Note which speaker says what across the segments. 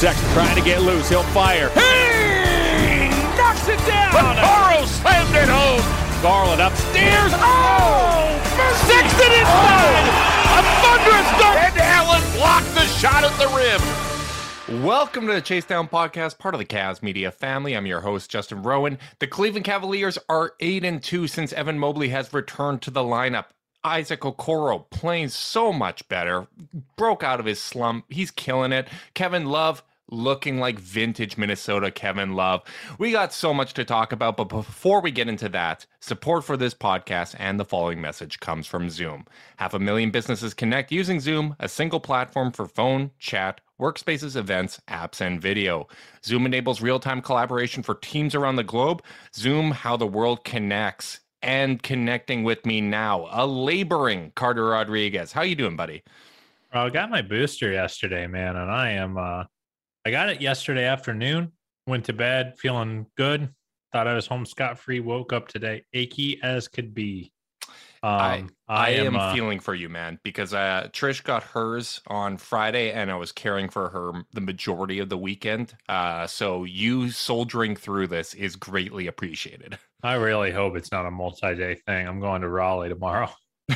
Speaker 1: Sexton trying to get loose. He'll fire. He knocks it down. Burrow slammed it home. Garland upstairs. Oh! Sexton inside. Oh! A thunderous dunk. And Allen blocked the shot at the rim. Welcome to the Chase Down Podcast, part of the Cavs Media family. I'm your host, Justin Rowan. The Cleveland Cavaliers are 8 and 2 since Evan Mobley has returned to the lineup. Isaac Okoro playing so much better, broke out of his slump. He's killing it. Kevin Love looking like vintage Minnesota Kevin Love. We got so much to talk about, but before we get into that, support for this podcast and the following message comes from Zoom. Half a million businesses connect using Zoom, a single platform for phone, chat, workspaces, events, apps, and video. Zoom enables real time collaboration for teams around the globe. Zoom, how the world connects. And connecting with me now, a laboring Carter Rodriguez. How you doing, buddy?
Speaker 2: Well, I got my booster yesterday, man, and I am uh I got it yesterday afternoon. Went to bed feeling good. Thought I was home scot free. Woke up today achy as could be.
Speaker 1: Um, I, I, I am, uh, feeling for you, man, because uh, Trish got hers on Friday, and I was caring for her the majority of the weekend. Uh, so you soldiering through this is greatly appreciated.
Speaker 2: I really hope it's not a multi-day thing. I'm going to Raleigh tomorrow.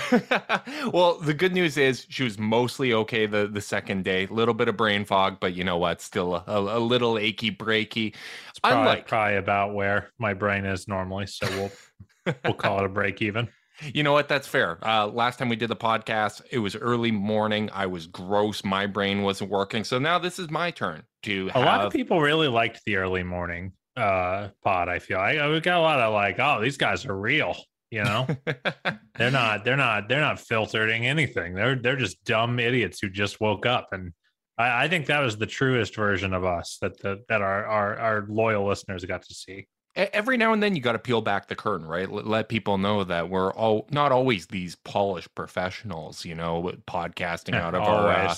Speaker 1: well, the good news is she was mostly okay the, the second day. A little bit of brain fog, but you know what? Still a, a, little achy breaky.
Speaker 2: It's probably, Unlike, probably about where my brain is normally. So we'll we'll call it a break even.
Speaker 1: You know what? That's fair. Uh, last time we did the podcast, it was early morning. I was gross. My brain wasn't working. So now this is my turn to.
Speaker 2: Have... A lot of people really liked the early morning uh pod. I feel I, we got a lot of like, oh, these guys are real. You know, they're not, they're not, they're not filtering anything. They're they're just dumb idiots who just woke up. And I, I think that was the truest version of us that the that our our our loyal listeners got to see.
Speaker 1: Every now and then, you got to peel back the curtain, right? Let people know that we're all not always these polished professionals. You know, podcasting out of our uh,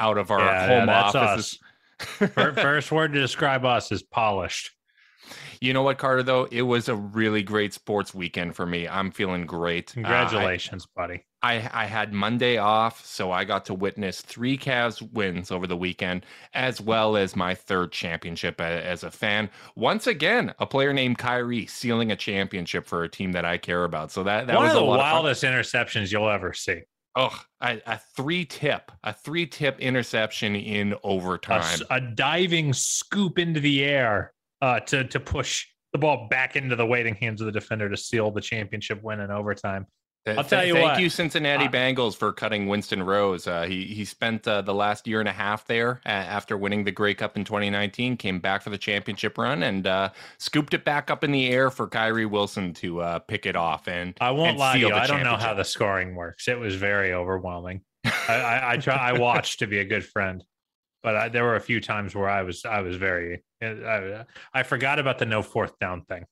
Speaker 1: out of our yeah, home yeah, offices.
Speaker 2: First word to describe us is polished.
Speaker 1: You know what, Carter? Though it was a really great sports weekend for me. I'm feeling great.
Speaker 2: Congratulations, uh, I, buddy.
Speaker 1: I I had Monday off, so I got to witness three Cavs wins over the weekend, as well as my third championship as a fan. Once again, a player named Kyrie sealing a championship for a team that I care about. So that that
Speaker 2: one
Speaker 1: was
Speaker 2: of the wildest of interceptions you'll ever see.
Speaker 1: Oh, a, a, three tip, a three tip interception in overtime.
Speaker 2: A, a diving scoop into the air uh, to to push the ball back into the waiting hands of the defender to seal the championship win in overtime.
Speaker 1: I'll tell you Thank what. you, Cincinnati uh, Bengals, for cutting Winston Rose. Uh, he he spent uh, the last year and a half there after winning the Grey Cup in 2019. Came back for the championship run and uh, scooped it back up in the air for Kyrie Wilson to uh, pick it off. And
Speaker 2: I won't
Speaker 1: and
Speaker 2: lie to you, I don't know how the scoring works. It was very overwhelming. I, I, I try. I watched to be a good friend but I, there were a few times where I was I was very I, I forgot about the no fourth down thing.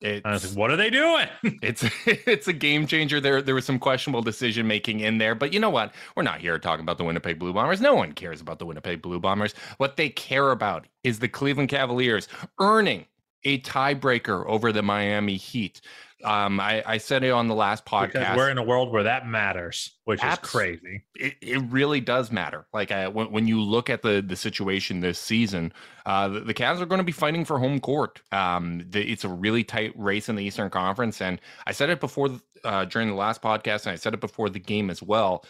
Speaker 2: It's, I was like, what are they doing?
Speaker 1: it's it's a game changer. There there was some questionable decision making in there, but you know what? We're not here talking about the Winnipeg Blue Bombers. No one cares about the Winnipeg Blue Bombers. What they care about is the Cleveland Cavaliers earning a tiebreaker over the Miami Heat. Um, I, I, said it on the last podcast. Because
Speaker 2: we're in a world where that matters, which Abs- is crazy.
Speaker 1: It, it really does matter. Like I, when, when you look at the the situation this season, uh, the, the Cavs are going to be fighting for home court. Um, the, it's a really tight race in the Eastern Conference, and I said it before uh, during the last podcast, and I said it before the game as well.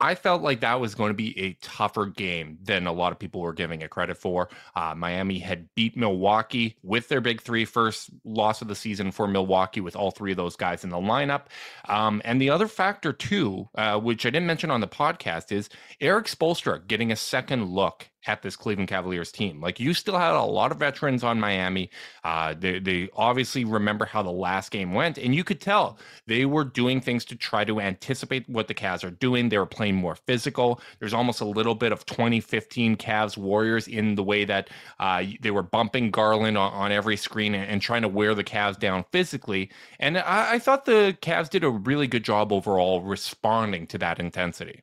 Speaker 1: I felt like that was going to be a tougher game than a lot of people were giving it credit for. Uh, Miami had beat Milwaukee with their big three, first loss of the season for Milwaukee, with all three of those guys in the lineup. Um, and the other factor, too, uh, which I didn't mention on the podcast, is Erik Spoelstra getting a second look at this Cleveland Cavaliers team. Like you still had a lot of veterans on Miami. Uh, they, they obviously remember how the last game went, and you could tell they were doing things to try to anticipate what the Cavs are doing. They were playing more physical. There's almost a little bit of 2015 Cavs Warriors in the way that uh, they were bumping Garland on, on every screen and, and, trying to wear the Cavs down physically. And I, I thought the Cavs did a really good job overall responding to that intensity.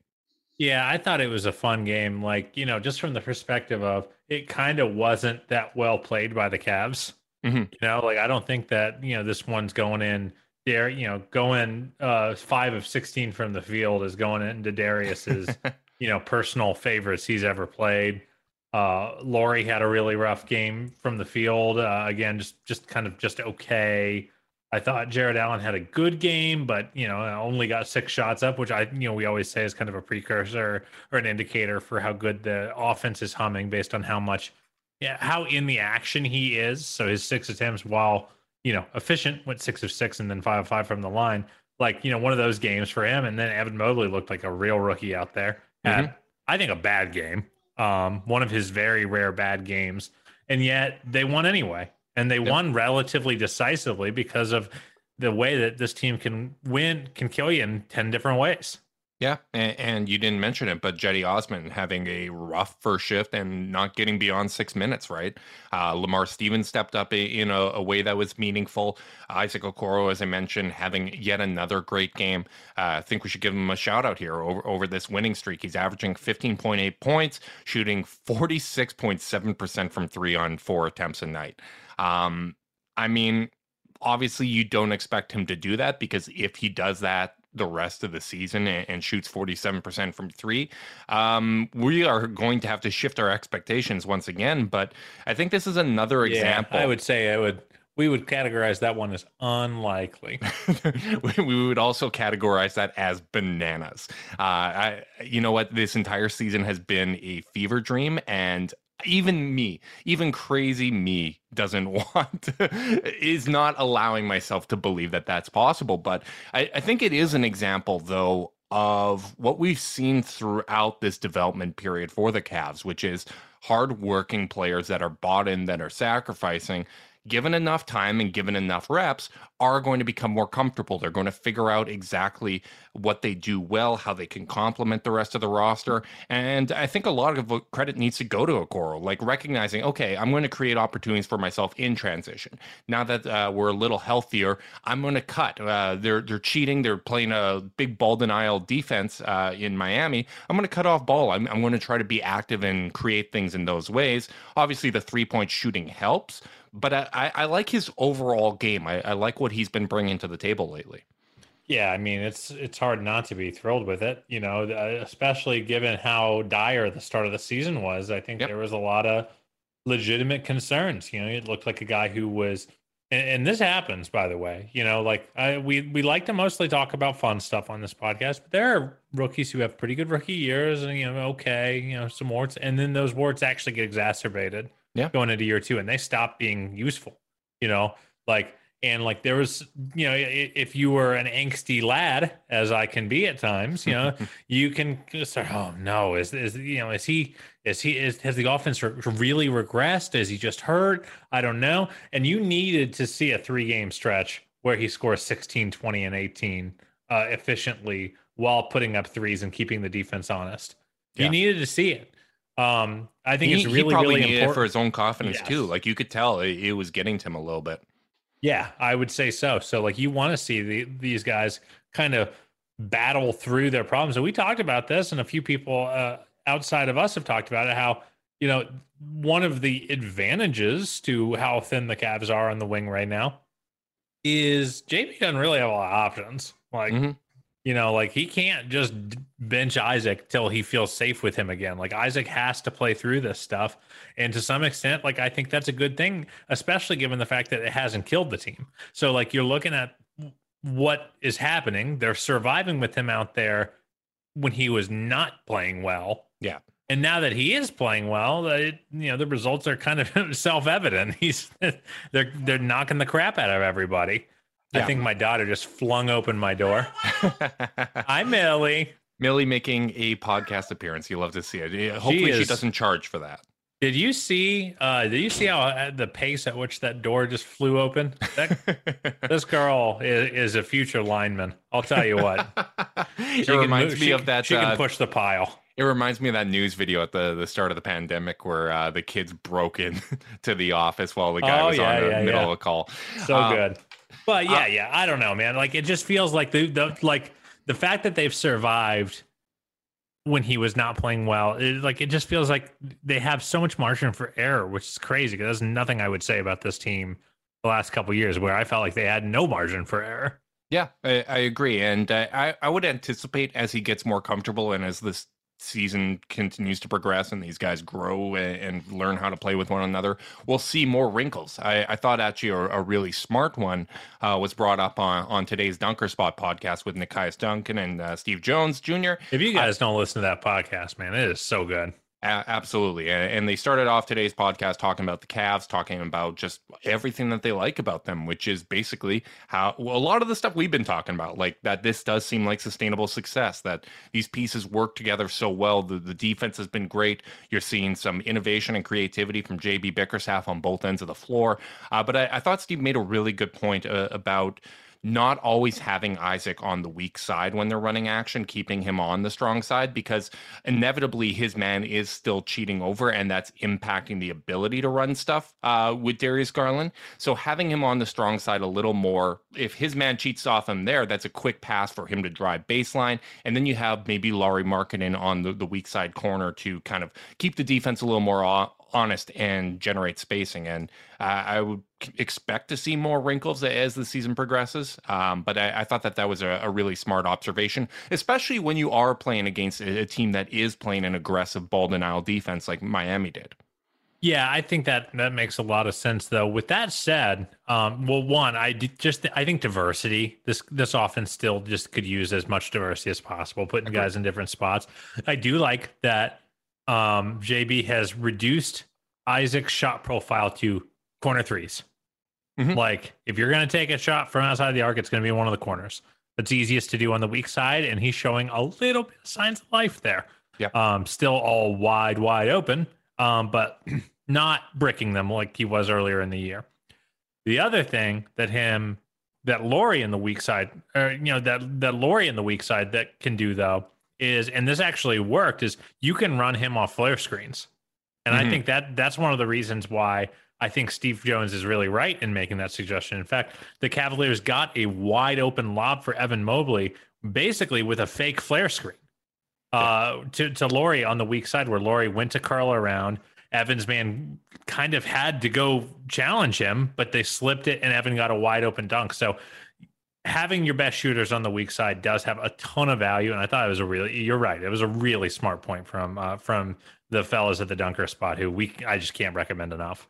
Speaker 2: Yeah, I thought it was a fun game. Like, you know, just from the perspective of it kind of wasn't that well played by the Cavs. Mm-hmm. You know, like I don't think that, you know, this one's going in there, you know, going uh five of sixteen from the field is going into Darius's, you know, personal favorites he's ever played. Uh Lauri had a really rough game from the field. Uh, again, just just kind of just okay. I thought Jarrett Allen had a good game, but you know, only got six shots up, which I you know we always say is kind of a precursor or an indicator for how good the offense is humming based on how much yeah, how in the action he is. So his six attempts while, you know, efficient went six of six and then five of five from the line. Like, you know, one of those games for him. And then Evan Mobley looked like a real rookie out there. Mm-hmm. I think, a bad game. Um, one of his very rare bad games. And yet they won anyway and they yep. won relatively decisively because of the way that this team can win can kill you in 10 different ways
Speaker 1: yeah, and, and, you didn't mention it, but Cedi Osman having a rough first shift and not getting beyond six minutes, right? Uh, Lamar Stevens stepped up in a, a, way that was meaningful. Isaac Okoro, as I mentioned, having yet another great game. Uh, I think we should give him a shout out here over, over this winning streak. He's averaging 15.8 points, shooting 46.7% from three on four attempts a night. Um, I mean, obviously, you don't expect him to do that because if he does that the rest of the season and, and shoots 47% from three, um, we are going to have to shift our expectations once again. But I think this is another yeah, example.
Speaker 2: I would say I would. We would categorize that one as unlikely.
Speaker 1: we would also categorize that as bananas. Uh, I, you know what? This entire season has been a fever dream, and even me, even crazy me, doesn't want, is not allowing myself to believe that that's possible. But I, I think it is an example, though, of what we've seen throughout this development period for the Cavs, which is hardworking players that are bought in, that are sacrificing, given enough time and given enough reps, are going to become more comfortable. They're going to figure out exactly what they do well, how they can complement the rest of the roster. And I think a lot of credit needs to go to Okoro, like recognizing, okay, I'm going to create opportunities for myself in transition. Now that uh, we're a little healthier, I'm going to cut. Uh, they're they're cheating. They're playing a big ball denial defense uh, in Miami. I'm going to cut off ball. I'm, I'm going to try to be active and create things in those ways. Obviously, the three point shooting helps, but I, I, like his overall game. I, I like what he's been bringing to the table lately.
Speaker 2: Yeah, I mean it's it's hard not to be thrilled with it, you know, especially given how dire the start of the season was. I think yep. there was a lot of legitimate concerns. You know, it looked like a guy who was, and, and this happens, by the way. You know, like I, we we like to mostly talk about fun stuff on this podcast, but there are rookies who have pretty good rookie years, and you know, okay, you know, some warts, and then those warts actually get exacerbated yeah. going into year two, and they stopped being useful. You know, like and like there was, you know, if you were an angsty lad, as I can be at times, you know, you can start. Oh no, is is you know, is he is he is has the offense re- really regressed? Is he just hurt? I don't know. And you needed to see a three game stretch where he scores 16, 20, and 18 uh, efficiently while putting up threes and keeping the defense honest. Yeah. You needed to see it. Um, I think he, it's really, really important
Speaker 1: for his own confidence yes. too. Like you could tell it, it was getting to him a little bit.
Speaker 2: Yeah, I would say so. So like you want to see the, these guys kind of battle through their problems. And we talked about this, and a few people uh, outside of us have talked about it. How you know one of the advantages to how thin the Cavs are on the wing right now is JB doesn't really have a lot of options. Like mm-hmm. You know, like he can't just bench Isaac till he feels safe with him again. Like Isaac has to play through this stuff, and to some extent, like I think that's a good thing, especially given the fact that it hasn't killed the team. So like you're looking at what is happening. They're surviving with him out there when he was not playing well.
Speaker 1: Yeah.
Speaker 2: And now that he is playing well, it, you know the results are kind of self-evident. He's they're they're knocking the crap out of everybody. Yeah. I think my daughter just flung open my door. Hi, Millie.
Speaker 1: Millie making a podcast appearance. You love to see it. Hopefully, she, she doesn't charge for that.
Speaker 2: Did you see? Uh, did you see how uh, the pace at which that door just flew open? That, this girl is, is, a future lineman. I'll tell you what.
Speaker 1: it reminds move, me
Speaker 2: she,
Speaker 1: of that.
Speaker 2: She uh, can push the pile.
Speaker 1: It reminds me of that news video at the, the start of the pandemic where uh, the kids broke in to the office while the guy oh, was yeah, on the yeah, middle yeah. of a call.
Speaker 2: So um, good. But yeah, uh, yeah, I don't know, man. Like it just feels like the, the like the fact that they've survived when he was not playing well. It, like it just feels like they have so much margin for error, which is crazy because there's nothing I would say about this team the last couple years where I felt like they had no margin for error.
Speaker 1: Yeah, I, I agree, and uh, I I would anticipate as he gets more comfortable and as this season continues to progress and these guys grow and, learn how to play with one another, we'll see more wrinkles. I, I thought actually a, a, really smart one uh, was brought up on, on today's Dunker Spot podcast with Nekias Duncan and uh, Steve Jones Jr.
Speaker 2: If you guys don't listen to that podcast, man, it is so good.
Speaker 1: Absolutely. And they started off today's podcast talking about the Cavs, talking about just everything that they like about them, which is basically how well, a lot of the stuff we've been talking about, like that this does seem like sustainable success, that these pieces work together so well. The, the defense has been great. You're seeing some innovation and creativity from JB Bickerstaff on both ends of the floor. Uh, but I, I, thought Steve made a really good point uh, about not always having Isaac on the weak side when they're running action, keeping him on the strong side, because inevitably his man is still cheating over, and that's impacting the ability to run stuff uh, with Darius Garland. So having him on the strong side a little more, if his man cheats off him there, that's a quick pass for him to drive baseline. And then you have maybe Lauri Markkanen on the, the weak side corner to kind of keep the defense a little more honest and generate spacing. And uh, I would expect to see more wrinkles as the season progresses. Um, but I, I, thought that that was a, a, really smart observation, especially when you are playing against a, a team that is playing an aggressive ball denial defense like Miami did.
Speaker 2: Yeah, I think that that makes a lot of sense. Though, with that said, um, well, one, I just I think diversity. This this offense still just could use as much diversity as possible, putting guys in different spots. I do like that um, JB has reduced Isaac's shot profile to corner 3s mm-hmm. Like if you're going to take a shot from outside the arc, it's going to be one of the corners. That's easiest to do on the weak side, and he's showing a little bit of signs of life there.
Speaker 1: Yeah.
Speaker 2: Um, still all wide, wide open, um, but not bricking them like he was earlier in the year. The other thing that him that Lauri in the weak side, or you know that that Lauri in the weak side that can do though is, and this actually worked, is you can run him off flare screens. And mm-hmm. I think that that's one of the reasons why I think Steve Jones is really right in making that suggestion. In fact, the Cavaliers got a wide open lob for Evan Mobley, basically with a fake flare screen uh, to, to Lauri on the weak side, where Laurie went to curl around. Evans man kind of had to go challenge him, but they slipped it, and Evan got a wide open dunk. So having your best shooters on the weak side does have a ton of value, and I thought it was a really. You're right. It was a really smart point from uh, from the fellas at the dunker spot who we I just can't recommend enough.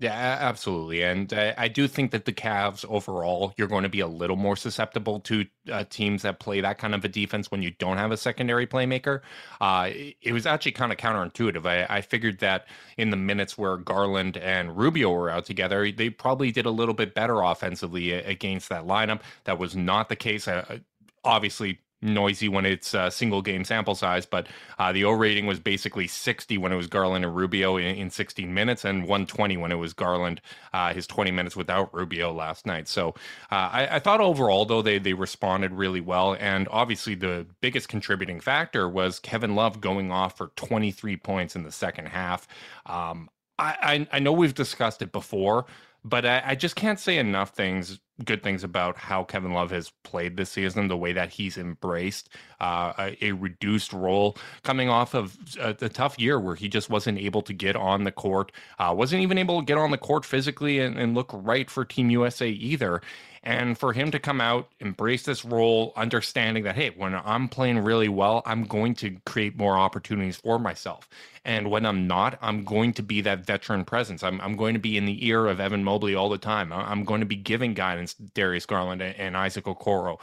Speaker 1: Yeah, absolutely. And uh, I do think that the Cavs overall, you're going to be a little more susceptible to uh, teams that play that kind of a defense when you don't have a secondary playmaker. Uh, it was actually kind of counterintuitive. I, I, figured that in the minutes where Garland and Rubio were out together, they probably did a little bit better offensively against that lineup. That was not the case. Uh, obviously, noisy when it's a single game sample size, but uh, the O rating was basically 60 when it was Garland and Rubio in, in 16 minutes, and 120 when it was Garland uh, his 20 minutes without Rubio last night. So uh, I, I, thought overall though they they responded really well, and obviously the biggest contributing factor was Kevin Love going off for 23 points in the second half. Um, I, I, I know we've discussed it before, but I, I, just can't say enough things, good things about how Kevin Love has played this season, the way that he's embraced uh, a, a, reduced role coming off of a, a, tough year where he just wasn't able to get on the court, uh, wasn't even able to get on the court physically and, and look right for Team USA either. And for him to come out, embrace this role, understanding that, hey, when I'm playing really well, I'm going to create more opportunities for myself. And when I'm not, I'm going to be that veteran presence. I'm, I'm going to be in the ear of Evan Mobley all the time. I'm going to be giving guidance Darius Garland and Isaac Okoro.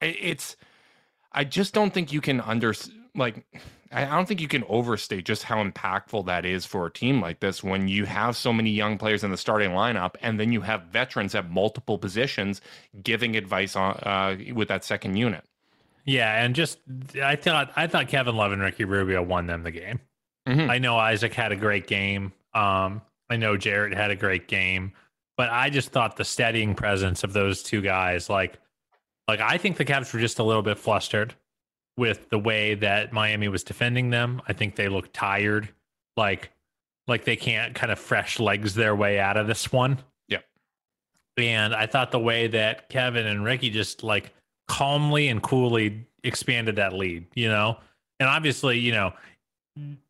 Speaker 1: It's, I just don't think you can under, like, I don't think you can overstate just how impactful that is for a team like this when you have so many young players in the starting lineup and then you have veterans at multiple positions giving advice on uh, with that second unit.
Speaker 2: Yeah, and just I thought I thought Kevin Love and Ricky Rubio won them the game. Mm-hmm. I know Isaac had a great game. Um, I know Jarrett had a great game, but I just thought the steadying presence of those two guys, like, like I think the Cavs were just a little bit flustered with the way that Miami was defending them. I think they look tired, like like they can't kind of fresh legs their way out of this one.
Speaker 1: Yep.
Speaker 2: And I thought the way that Kevin and Ricky just like calmly and coolly expanded that lead, you know? And obviously, you know,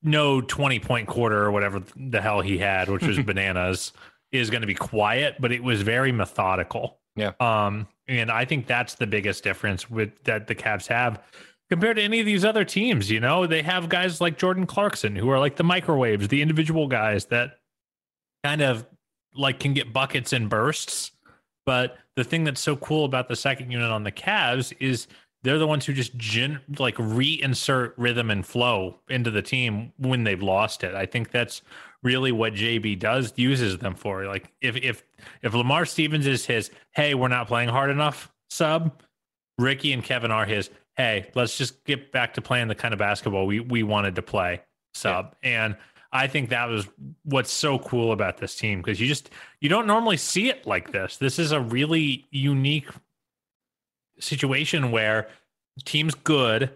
Speaker 2: no 20 point quarter or whatever the hell he had, which was bananas, is going to be quiet, but it was very methodical.
Speaker 1: Yeah.
Speaker 2: Um, and I think that's the biggest difference with that the Cavs have compared to any of these other teams. You know, they have guys like Jordan Clarkson who are like the microwaves, the individual guys that kind of like can get buckets and bursts. But the thing that's so cool about the second unit on the Cavs is they're the ones who just gen- like reinsert rhythm and flow into the team when they've lost it. I think that's really what JB does uses them for. Like if if if Lamar Stevens is his, hey, we're not playing hard enough sub, Ricky and Kevin are his, hey, let's just get back to playing the kind of basketball we we wanted to play sub. Yeah. And I think that was what's so cool about this team because you just you don't normally see it like this. This is a really unique situation where team's good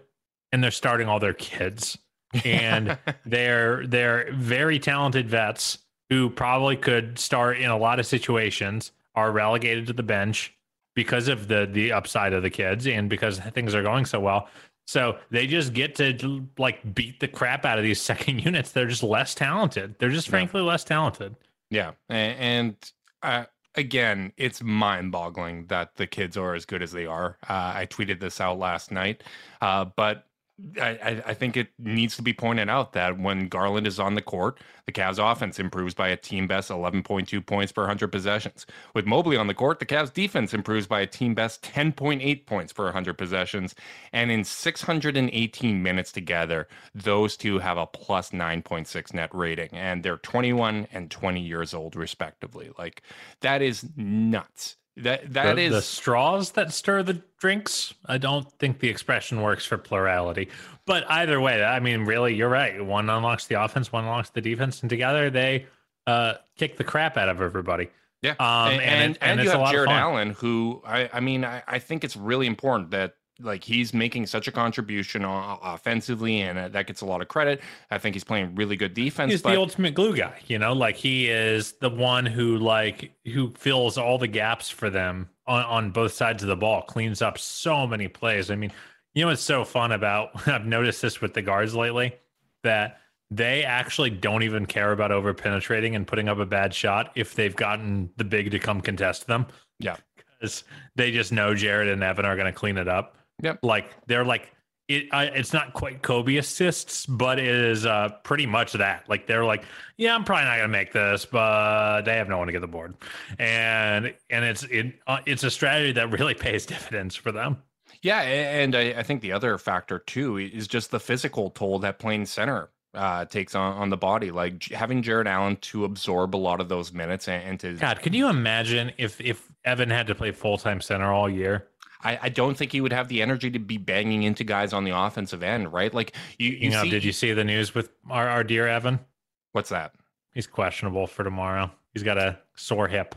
Speaker 2: and they're starting all their kids and they're they're very talented vets who probably could start in a lot of situations are relegated to the bench because of the the upside of the kids and because things are going so well. So they just get to like beat the crap out of these second units. They're just less talented. They're just frankly yeah. less talented.
Speaker 1: Yeah, and, uh, again, it's mind-boggling that the kids are as good as they are. Uh, I tweeted this out last night, uh, but I, I, think it needs to be pointed out that when Garland is on the court, the Cavs offense improves by a team best 11.2 points per 100 possessions. With Mobley on the court, the Cavs defense improves by a team best 10.8 points per 100 possessions. And in 618 minutes together, those two have a plus 9.6 net rating. And they're 21 and 20 years old, respectively. Like, that is nuts. That that
Speaker 2: the,
Speaker 1: is
Speaker 2: the straws that stir the drinks. I don't think the expression works for plurality, but either way, I mean, really, you're right. One unlocks the offense, one unlocks the defense, and together they uh, kick the crap out of everybody.
Speaker 1: Yeah, um, and and, and, and, and you have Jarrett Allen, who I, I mean, I, I think it's really important that like he's making such a contribution offensively, and uh, that gets a lot of credit. I think he's playing really good defense.
Speaker 2: He's but... the ultimate glue guy, you know. Like he is the one who like who fills all the gaps for them on, on both sides of the ball, cleans up so many plays. I mean, you know what's so fun about? I've noticed this with the guards lately that they actually don't even care about over penetrating and putting up a bad shot if they've gotten the big to come contest them.
Speaker 1: Yeah.
Speaker 2: Because they just know Jarrett and Evan are going to clean it up.
Speaker 1: Yep.
Speaker 2: Like they're like it. Uh, it's not quite Kobe assists, but it is uh, pretty much that. Like they're like, yeah, I'm probably not gonna make this, but they have no one to get the board, and and it's it uh, it's a strategy that really pays dividends for them.
Speaker 1: Yeah, and I, I think the other factor too is just the physical toll that playing center uh, takes on, on the body. Like having Jarrett Allen to absorb a lot of those minutes and, and to
Speaker 2: God, can you imagine if if Evan had to play full time center all year?
Speaker 1: I, I, don't think he would have the energy to be banging into guys on the offensive end, right? Like you, you,
Speaker 2: you know,
Speaker 1: see,
Speaker 2: did you see the news with our, our dear Evan?
Speaker 1: What's that?
Speaker 2: He's questionable for tomorrow. He's got a sore hip,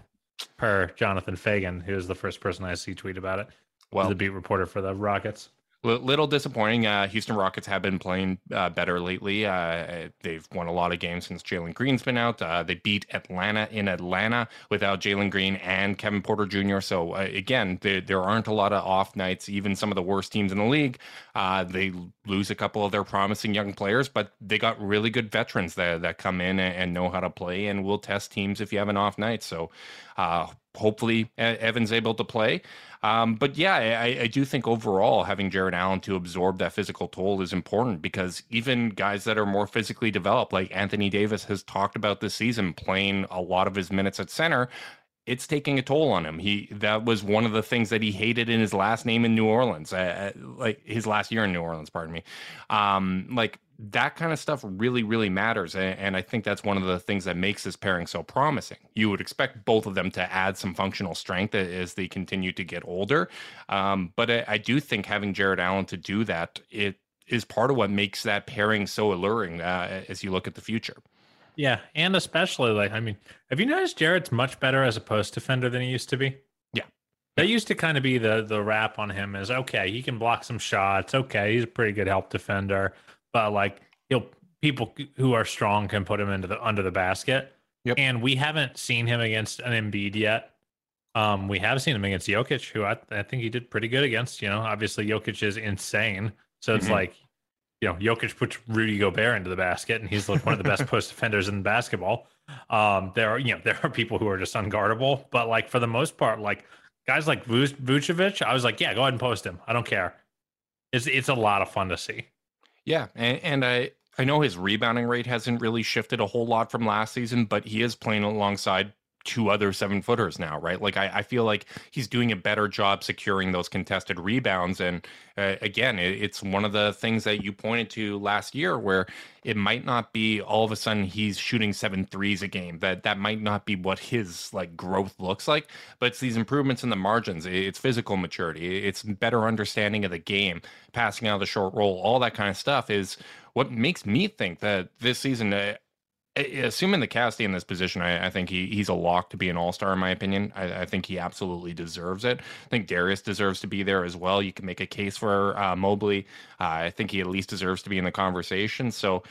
Speaker 2: per Jonathan Feigen, who is the first person I see tweet about it. Well, He's the beat reporter for the Rockets.
Speaker 1: Little disappointing. Uh, Houston Rockets have been playing uh, better lately. Uh, they've won a lot of games since Jalen Green's been out. Uh, they beat Atlanta in Atlanta without Jalen Green and Kevin Porter Jr. So uh, again, there, there aren't a lot of off nights. Even some of the worst teams in the league, uh, they lose a couple of their promising young players, but they got really good veterans that that come in and, and know how to play and will test teams if you have an off night. So hopefully Evan's able to play. Um, but yeah, I, I, do think overall having Jarrett Allen to absorb that physical toll is important because even guys that are more physically developed, like Anthony Davis has talked about this season, playing a lot of his minutes at center, it's taking a toll on him. He that was one of the things that he hated in his last name in New Orleans, uh, like his last year in New Orleans. Pardon me. Um, like that kind of stuff really, really matters. And, I think that's one of the things that makes this pairing so promising. You would expect both of them to add some functional strength as they continue to get older. Um, but I, I, do think having Jarrett Allen to do that, it is part of what makes that pairing so alluring uh, as you look at the future.
Speaker 2: Yeah. And especially like, I mean, have you noticed Jarrett's much better as a post defender than he used to be?
Speaker 1: Yeah.
Speaker 2: That used to kind of be the the rap on him is okay, he can block some shots. Okay, he's a pretty good help defender but like he'll people who are strong can put him into the under the basket. Yep. And we haven't seen him against an Embiid yet. Um, we have seen him against Jokic, who I, I think he did pretty good against. You know, obviously Jokic is insane, so it's mm-hmm. like, you know, Jokic puts Rudy Gobert into the basket, and he's like one of the best post defenders in basketball. Um, there are you know there are people who are just unguardable, but like for the most part, like guys like Vucevic, I was like, yeah, go ahead and post him. I don't care. It's it's a lot of fun to see.
Speaker 1: Yeah, and, and I I know his rebounding rate hasn't really shifted a whole lot from last season, but he is playing alongside two other seven footers now, right? Like I, I, feel like he's doing a better job securing those contested rebounds. And uh, again, it, it's one of the things that you pointed to last year where it might not be all of a sudden he's shooting seven threes a game. That that might not be what his like growth looks like, but it's these improvements in the margins. It's physical maturity. It's better understanding of the game, passing out of the short roll, all that kind of stuff is what makes me think that this season uh, assuming the Casty in this position, I, I, think he he's a lock to be an All Star in my opinion. I, I, think he absolutely deserves it. I think Darius deserves to be there as well. You can make a case for uh, Mobley. Uh, I think he at least deserves to be in the conversation. So.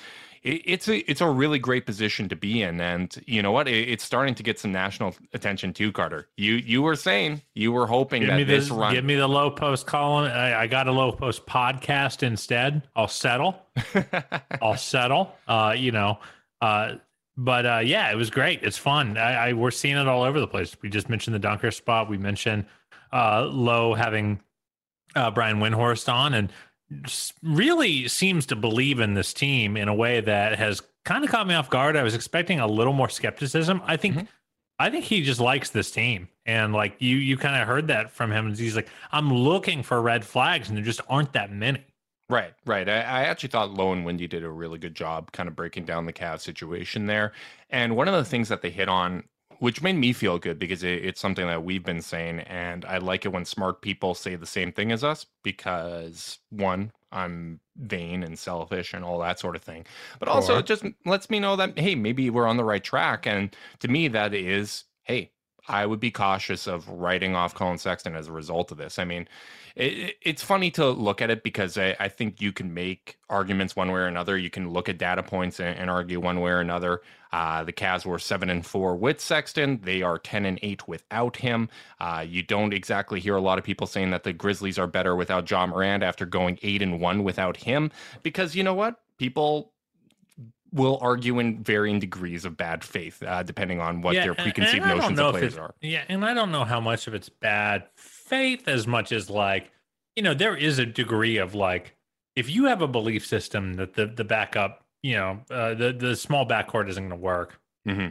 Speaker 1: It, it's a it's a really great position to be in, and you know what? It, it's starting to get some national attention too, Carter. You you were saying you were hoping
Speaker 2: give
Speaker 1: that
Speaker 2: me
Speaker 1: this, this run.
Speaker 2: Give me the low post column. I, I got a low post podcast instead. I'll settle. I'll settle. Uh, you know, uh, but uh, yeah, it was great. It's fun. I, I, we're seeing it all over the place. We just mentioned the dunker spot. We mentioned uh, Lowe having uh, Brian Windhorst on, and really seems to believe in this team in a way that has kind of caught me off guard. I was expecting a little more skepticism. I think. Mm-hmm. I think he just likes this team, and like you, you kind of heard that from him. He's like, "I'm looking for red flags, and there just aren't that many."
Speaker 1: Right, right. I, I, actually thought Lowe and Windy did a really good job kind of breaking down the Cavs situation there. And one of the things that they hit on, which made me feel good because it, it's something that we've been saying, and I like it when smart people say the same thing as us because one, I'm vain and selfish and all that sort of thing. But also, it just lets me know that, hey, maybe we're on the right track. And to me, that is, hey, I would be cautious of writing off Collin Sexton as a result of this. I mean, it, it's funny to look at it because I, I, think you can make arguments one way or another. You can look at data points and, and argue one way or another. Uh, the Cavs were seven and four with Sexton. They are ten and eight without him. Uh, you don't exactly hear a lot of people saying that the Grizzlies are better without Ja Morant after going eight and one without him. Because you know what, people will argue in varying degrees of bad faith, uh, depending on what yeah, their preconceived notions of players are.
Speaker 2: Yeah, and I don't know how much of it's bad faith as much as like, you know, there is a degree of like, if you have a belief system that the the backup, you know, uh, the the small backcourt isn't going to work mm-hmm.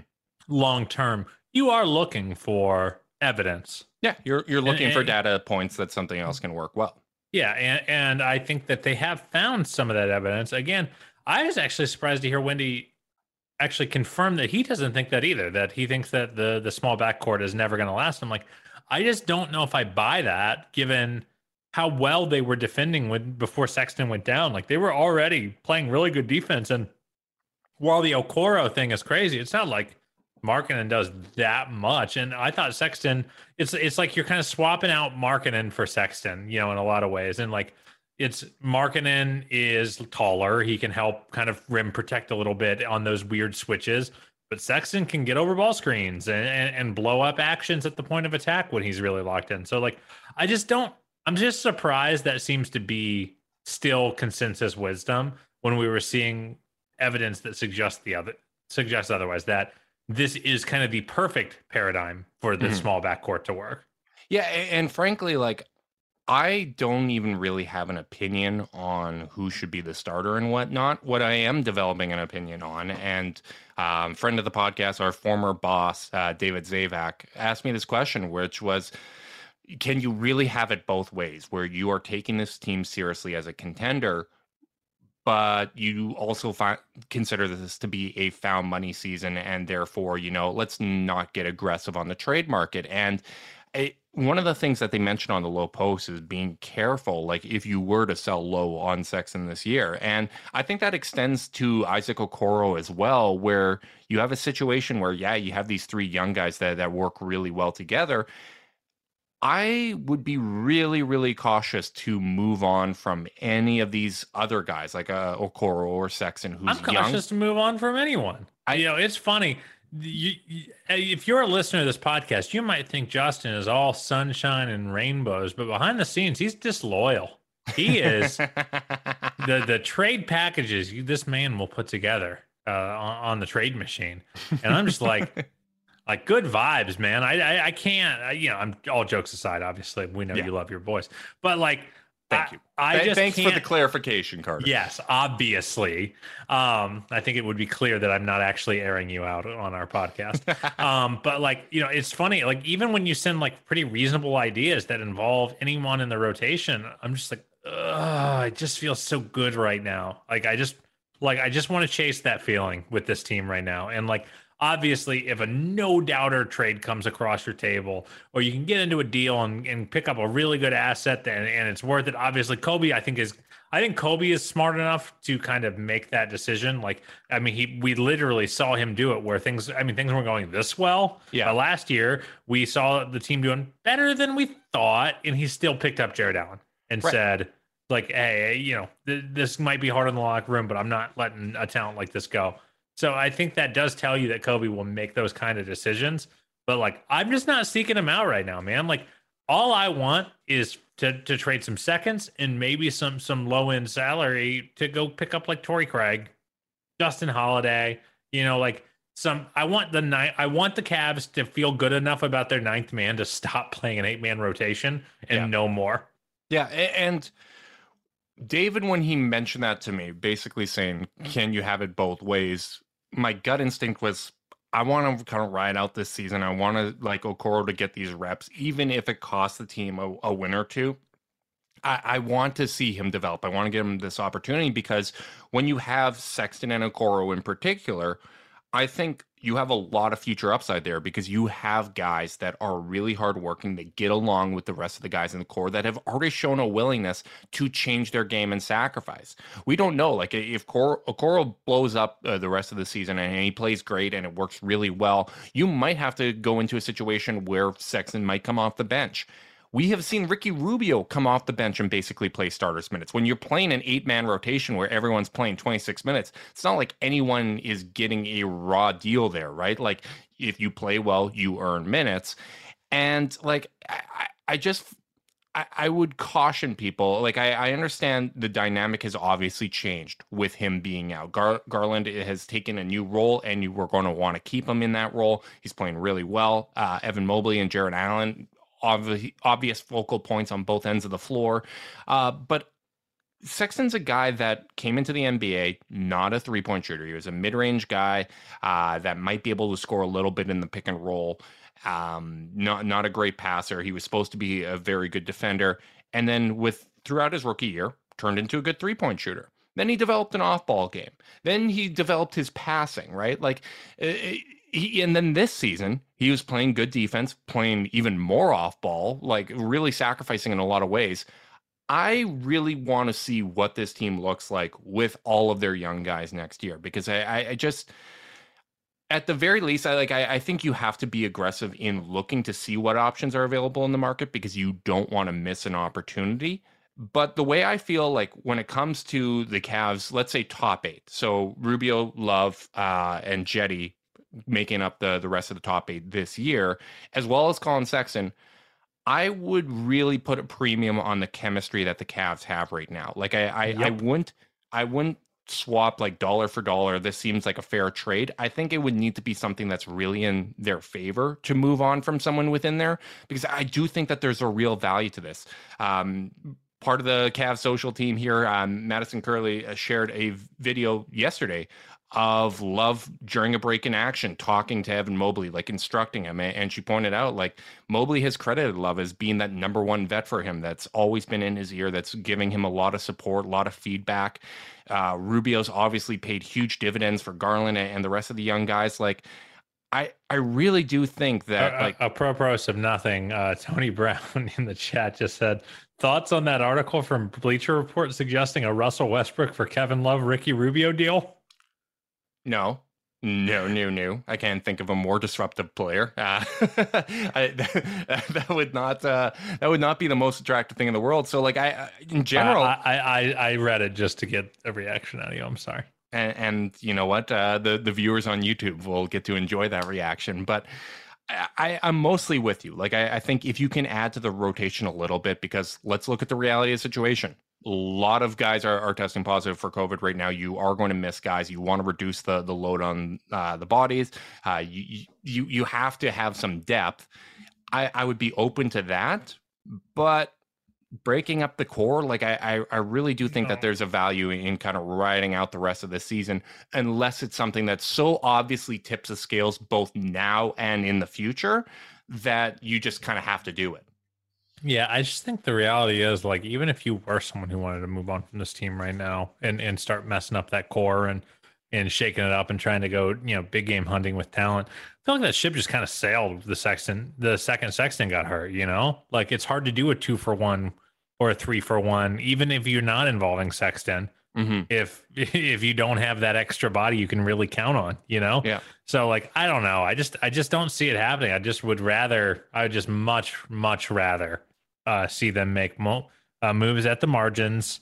Speaker 2: long term, you are looking for evidence.
Speaker 1: Yeah, you're you're looking and, for data points that something else can work well.
Speaker 2: Yeah, and and I think that they have found some of that evidence. Again, I was actually surprised to hear Windy actually confirm that he doesn't think that either. That he thinks that the the small backcourt is never going to last. I'm like, I just don't know if I buy that, given how well they were defending when before Sexton went down. Like they were already playing really good defense, and while the Okoro thing is crazy, it's not like Markkanen does that much. And I thought Sexton, it's it's like you're kind of swapping out Markkanen for Sexton, you know, in a lot of ways, and like it's Markkanen is taller. He can help kind of rim protect a little bit on those weird switches. But Sexton can get over ball screens and, and, and blow up actions at the point of attack when he's really locked in. So like I just don't I'm just surprised that seems to be still consensus wisdom when we were seeing evidence that suggests the other suggests otherwise that this is kind of the perfect paradigm for the mm-hmm. small backcourt to work.
Speaker 1: Yeah, and frankly, like I don't even really have an opinion on who should be the starter and whatnot. What I am developing an opinion on, and um, friend of the podcast, our former boss, uh, David Zavac, asked me this question, which was, can you really have it both ways, where you are taking this team seriously as a contender, but you also consider this to be a found money season, and therefore, you know, let's not get aggressive on the trade market and it, one of the things that they mentioned on the low post is being careful, like if you were to sell low on Sexton this year. And I think that extends to Isaac Okoro as well, where you have a situation where, yeah, you have these three young guys that, that work really well together. I would be really, really cautious to move on from any of these other guys like uh, Okoro or Sexton, who's
Speaker 2: I'm cautious
Speaker 1: young.
Speaker 2: to move on from anyone. I, you know, it's funny you, you, if you're a listener to this podcast, you might think Justin is all sunshine and rainbows, but behind the scenes, he's disloyal. He is the the trade packages this man will put together uh, on, on, the trade machine, and I'm just like, like good vibes, man. I I, I can't, I, you know, I'm all jokes aside. Obviously, we know yeah. you love your voice, but like
Speaker 1: Thank you. I, I just thanks for the clarification, Carter.
Speaker 2: Yes, obviously. Um, I think it would be clear that I'm not actually airing you out on our podcast. um, but like, you know, it's funny. Like, even when you send like pretty reasonable ideas that involve anyone in the rotation, I'm just like, I just feel so good right now. Like, I just like I just want to chase that feeling with this team right now. And like obviously if a no doubter trade comes across your table or you can get into a deal and, and pick up a really good asset and, and it's worth it obviously koby i think is i think koby is smart enough to kind of make that decision. Like i mean he we literally saw him do it where things i mean things weren't going this well yeah. but last year we saw the team doing better than we thought and he still picked up jarrett allen and right. said like hey you know th- this might be hard in the locker room but i'm not letting a talent like this go so I think that does tell you that Koby will make those kind of decisions. But like, I'm just not seeking him out right now, man. Like, all I want is to to trade some seconds and maybe some some low end salary to go pick up like Torrey Craig, Justin Holiday. You know, like some. I want the night. I want the Cavs to feel good enough about their ninth man to stop playing an eight man rotation and yeah. no more.
Speaker 1: Yeah, and David, when he mentioned that to me, basically saying, "Can you have it both ways?" My gut instinct was I want to kind of ride out this season. I want to like Okoro to get these reps, even if it costs the team a, a win or two. I, I, want to see him develop. I want to give him this opportunity because when you have Sexton and Okoro in particular, I think you have a lot of future upside there because you have guys that are really hardworking that get along with the rest of the guys in the core that have already shown a willingness to change their game and sacrifice. We don't know, like if Okoro blows up uh, the rest of the season and he plays great and it works really well, you might have to go into a situation where Sexton might come off the bench. We have seen Ricky Rubio come off the bench and basically play starters minutes. When you're playing an eight man rotation where everyone's playing 26 minutes, it's not like anyone is getting a raw deal there, right? Like if you play well, you earn minutes. And like, I, I just, I, would caution people. Like, I, I, understand the dynamic has obviously changed with him being out. Gar- Garland has taken a new role, and you were going to want to keep him in that role. He's playing really well. Uh, Evan Mobley and Jarrett Allen obvi- obvious focal points on both ends of the floor. Uh, but Sexton's a guy that came into the NBA not a three point shooter. He was a mid range guy uh, that might be able to score a little bit in the pick and roll. Um, not not a great passer. He was supposed to be a very good defender, and then with throughout his rookie year, turned into a good three point shooter. Then he developed an off ball game. Then he developed his passing. Right, like he, and then this season he was playing good defense, playing even more off ball, like really sacrificing in a lot of ways. I really want to see what this team looks like with all of their young guys next year because I, I, I just at the very least, I like I, I, think you have to be aggressive in looking to see what options are available in the market because you don't want to miss an opportunity But the way I feel like when it comes to the Cavs, let's say top eight, so Rubio, Love, uh, and Cedi making up the the rest of the top eight this year, as well as Collin Sexton. I would really put a premium on the chemistry that the Cavs have right now. Like I, I, yep. I wouldn't, I wouldn't swap like dollar for dollar. This seems like a fair trade. I think it would need to be something that's really in their favor to move on from someone within there because I do think that there's a real value to this. Um, part of the Cavs social team here, um, Madison Curley uh, shared a video yesterday of Love during a break in action, talking to Evan Mobley, like instructing him. And she pointed out, like, Mobley has credited Love as being that number one vet for him that's always been in his ear, that's giving him a lot of support, a lot of feedback. Uh, Rubio's obviously paid huge dividends for Garland and the rest of the young guys. Like, I, I really do think that like
Speaker 2: a, a propos of nothing. Uh, Tony Brown in the chat just said thoughts on that article from Bleacher Report suggesting a Russell Westbrook for Kevin Love Ricky Rubio deal.
Speaker 1: No, no, no, no. I can't think of a more disruptive player. Uh, I, that, that, would not uh, that would not be the most attractive thing in the world. So, like, I in general,
Speaker 2: uh, I, I I read it just to get a reaction out of you. I'm sorry.
Speaker 1: And, and you know what? Uh, the the viewers on YouTube will get to enjoy that reaction. But I, I'm mostly with you. Like, I, I think if you can add to the rotation a little bit, because let's look at the reality of the situation a lot of guys are, are testing positive for COVID right now. You are going to miss guys. You want to reduce the the load on uh, the bodies. Uh, you you you have to have some depth. I, I would be open to that, but breaking up the core, like I I, I really do think no. that there's a value in, in kind of riding out the rest of the season, unless it's something that so obviously tips the scales both now and in the future that you just kind of have to do it.
Speaker 2: Yeah, I just think the reality is like even if you were someone who wanted to move on from this team right now and and start messing up that core and and shaking it up and trying to go, you know, big game hunting with talent. I feel like that ship just kind of sailed the Sexton the second Sexton got hurt, you know? Like it's hard to do a two for one or a three for one, even if you're not involving Sexton. Mm-hmm. If if you don't have that extra body you can really count on, you know?
Speaker 1: Yeah.
Speaker 2: So like I don't know. I just I just don't see it happening. I just would rather I would just much, much rather uh, see them make mo- uh, moves at the margins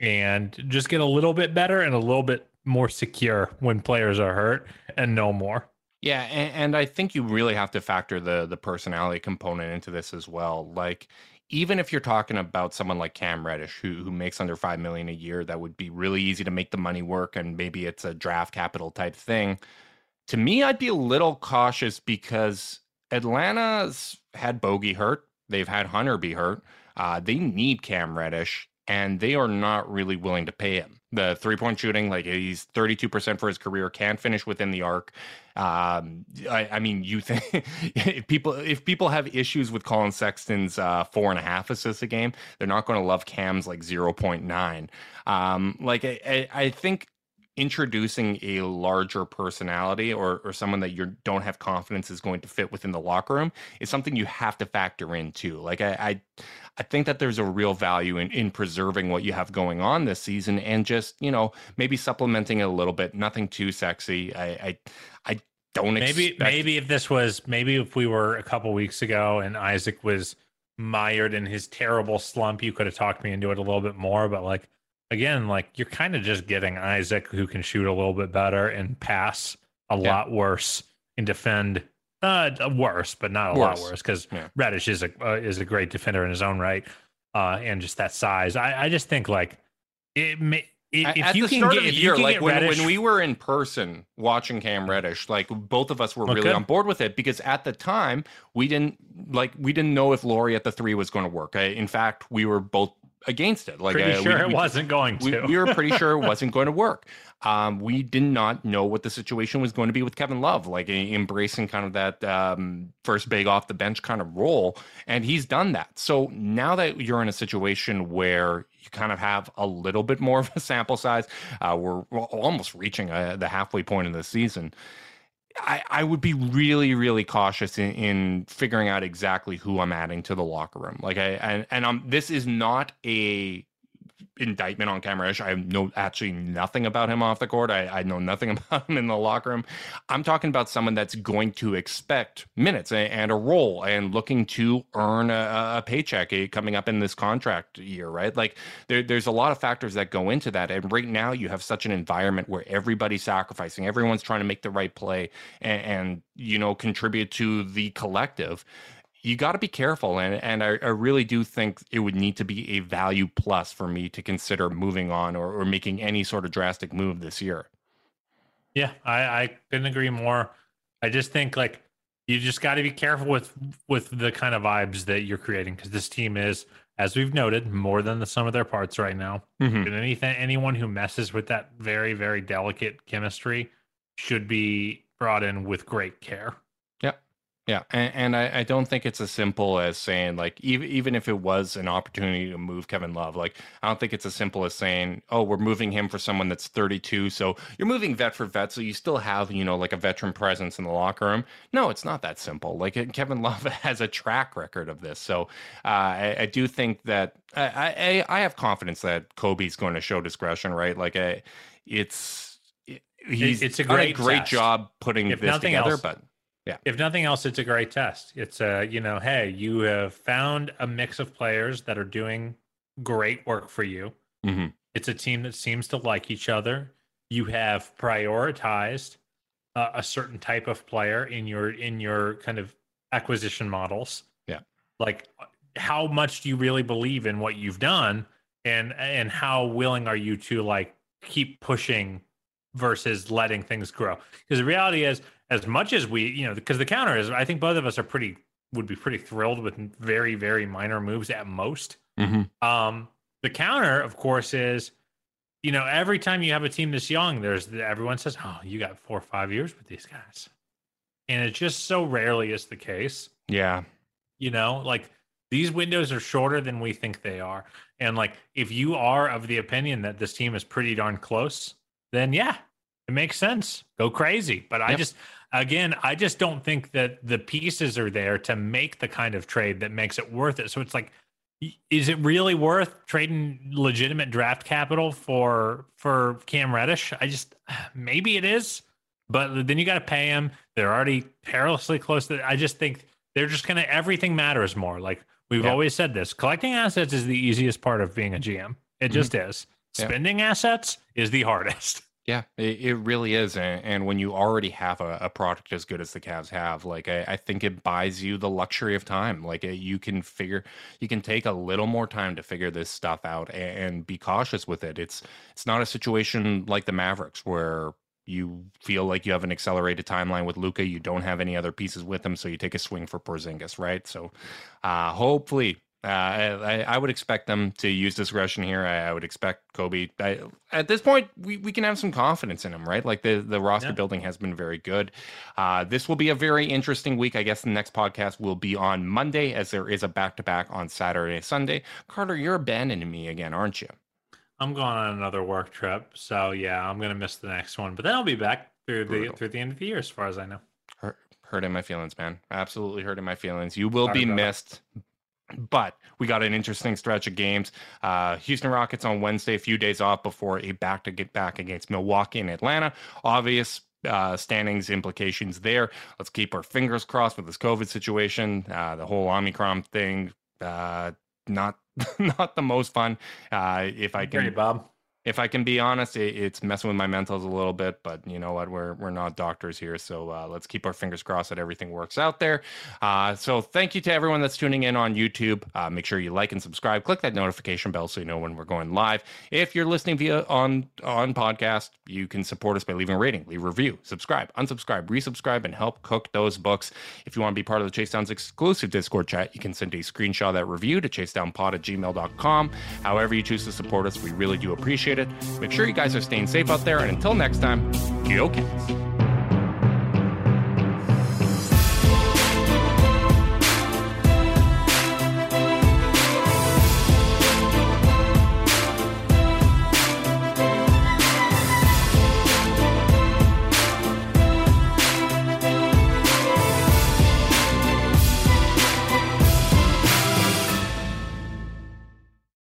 Speaker 2: and just get a little bit better and a little bit more secure when players are hurt and no more.
Speaker 1: Yeah, and, and, I think you really have to factor the the personality component into this as well. Like, even if you're talking about someone like Cam Reddish, who who makes under five million a year, that would be really easy to make the money work, and maybe it's a draft capital type thing. To me, I'd be a little cautious because Atlanta's had Bogey hurt. They've had Hunter be hurt. Uh, they need Cam Reddish, and they are not really willing to pay him. The three point shooting, like he's 32% for his career, can't finish within the arc. Um, I, I, mean, you think if people if people have issues with Collin Sexton's uh, four and a half assists a game, they're not going to love Cam's like 0.9. Um, like I, I, I think introducing a larger personality or, or someone that you don't have confidence is going to fit within the locker room is something you have to factor in too. Like I, I, I think that there's a real value in, in preserving what you have going on this season and just, you know, maybe supplementing it a little bit, nothing too sexy. I, I, I don't
Speaker 2: maybe,
Speaker 1: expect...
Speaker 2: maybe if this was, maybe if we were a couple weeks ago and Isaac was mired in his terrible slump, you could have talked me into it a little bit more, but like, again, like you're kind of just getting Isaac who can shoot a little bit better and pass a yeah. lot worse and defend uh worse, but not a worse. lot worse because yeah. Reddish is a uh, is a great defender in his own right, uh, and just that size. I, I just think like it may. If
Speaker 1: At
Speaker 2: you
Speaker 1: the start get, of the year, like when, Reddish, when we were in person watching Cam Reddish, like both of us were really on board with it because at the time we didn't like we didn't know if Lauri at the three was going to work. I, in fact, we were both against it.
Speaker 2: Like, pretty uh, sure we, it we, wasn't going
Speaker 1: to. We, we, were pretty sure it wasn't going to work. Um, we did not know what the situation was going to be with Kevin Love, like embracing kind of that um, first big off the bench kind of role, and he's done that. So now that you're in a situation where you kind of have a little bit more of a sample size, uh, we're, we're, almost reaching uh, the halfway point of the season. I, I would be really, really cautious in, in figuring out exactly who I'm adding to the locker room. Like I and, and I'm this is not a indictment on Cam Reddish. I know actually nothing about him off the court. I, I know nothing about him in the locker room. I'm talking about someone that's going to expect minutes and, and a role and looking to earn a, a, paycheck eh, coming up in this contract year, right? Like there, there's a lot of factors that go into that. And right now you have such an environment where everybody's sacrificing, everyone's trying to make the right play and, and you know, contribute to the collective you got to be careful. And, and I, I, really do think it would need to be a value plus for me to consider moving on or, or making any sort of drastic move this year.
Speaker 2: Yeah, I, I couldn't agree more. I just think like you just got to be careful with with the kind of vibes that you're creating because this team is, as we've noted, more than the sum of their parts right now. Mm-hmm. And anything, anyone who messes with that very very delicate chemistry should be brought in with great care.
Speaker 1: Yeah, and, and I, I, don't think it's as simple as saying like even even if it was an opportunity to move Kevin Love, like I don't think it's as simple as saying, oh, we're moving him for someone that's 32, so you're moving vet for vet, so you still have you know like a veteran presence in the locker room. No, it's not that simple. Like Kevin Love has a track record of this, so uh, I, I, do think that I, I, I have confidence that Koby's going to show discretion, right? Like I, it's he's
Speaker 2: it's a great
Speaker 1: a great
Speaker 2: test.
Speaker 1: job putting if this together,
Speaker 2: else,
Speaker 1: but yeah.
Speaker 2: If nothing else, it's a great test. It's a, you know, hey, you have found a mix of players that are doing great work for you. Mm-hmm. It's a team that seems to like each other. You have prioritized uh, a certain type of player in your in your kind of acquisition models.
Speaker 1: Yeah.
Speaker 2: Like how much do you really believe in what you've done and and how willing are you to like keep pushing versus letting things grow? Because the reality is as much as we, you know, because the counter is, I think both of us are pretty would be pretty thrilled with very very minor moves at most. Mm-hmm. Um, the counter, of course, is you know every time you have a team this young, there's everyone says, "Oh, you got four or five years with these guys," and it just so rarely is the case.
Speaker 1: Yeah,
Speaker 2: you know, like these windows are shorter than we think they are, and like if you are of the opinion that this team is pretty darn close, then yeah, it makes sense. Go crazy. But I just, again, I just don't think that the pieces are there to make the kind of trade that makes it worth it. So it's like, is it really worth trading legitimate draft capital for for Cam Reddish? I just maybe it is, but then you got to pay him. They're already perilously close to. I just think they're just gonna everything matters more. Like we've always said, this collecting assets is the easiest part of being a GM. It mm-hmm. just is. Spending assets is the hardest.
Speaker 1: Yeah, it, it really is. And, and, when you already have a, a, product as good as the Cavs have, like I, I think it buys you the luxury of time. Like you can figure, you can take a little more time to figure this stuff out and, and be cautious with it. It's it's not a situation like the Mavericks where you feel like you have an accelerated timeline with Luka. You don't have any other pieces with him, so you take a swing for Porzingis, right? So, uh, hopefully, uh, I, I, would expect them to use discretion here. I, I would expect Koby. I, at this point, we, we can have some confidence in him, right? Like the, the roster yeah. building has been very good. Uh, this will be a very interesting week. I guess the next podcast will be on Monday, as there is a back to back on Saturday, Sunday. Carter, you're abandoning me again, aren't you?
Speaker 2: I'm going on another work trip, so yeah, I'm gonna miss the next one. But then I'll be back through Brutal. the through the end of the year, as far as I know.
Speaker 1: Hurt, hurting my feelings, man. Absolutely hurting my feelings. You will Sorry be missed. But we got an interesting stretch of games. Uh, Houston Rockets on Wednesday, a few days off before a back to get back against Milwaukee and Atlanta. Obvious uh, standings implications there. Let's keep our fingers crossed with this COVID situation. Uh, the whole Omicron thing, uh, not not the most fun. Uh, if I can,
Speaker 2: Great, Bob
Speaker 1: if I can be honest, it, it's messing with my mentals a little bit. But you know what? We're we're not doctors here, so uh, let's keep our fingers crossed that everything works out there. Uh, so thank you to everyone that's tuning in on YouTube. Uh, make sure you like and subscribe. Click that notification bell so you know when we're going live. If you're listening via on on podcast, you can support us by leaving a rating, leave a review, subscribe, unsubscribe, resubscribe, and help cook those books. If you want to be part of the Chase Downs exclusive Discord chat, you can send a screenshot of that review to chasedownpod at gmail.com. However you choose to support us, we really do appreciate it. Make sure you guys are staying safe out there, and until next time, go.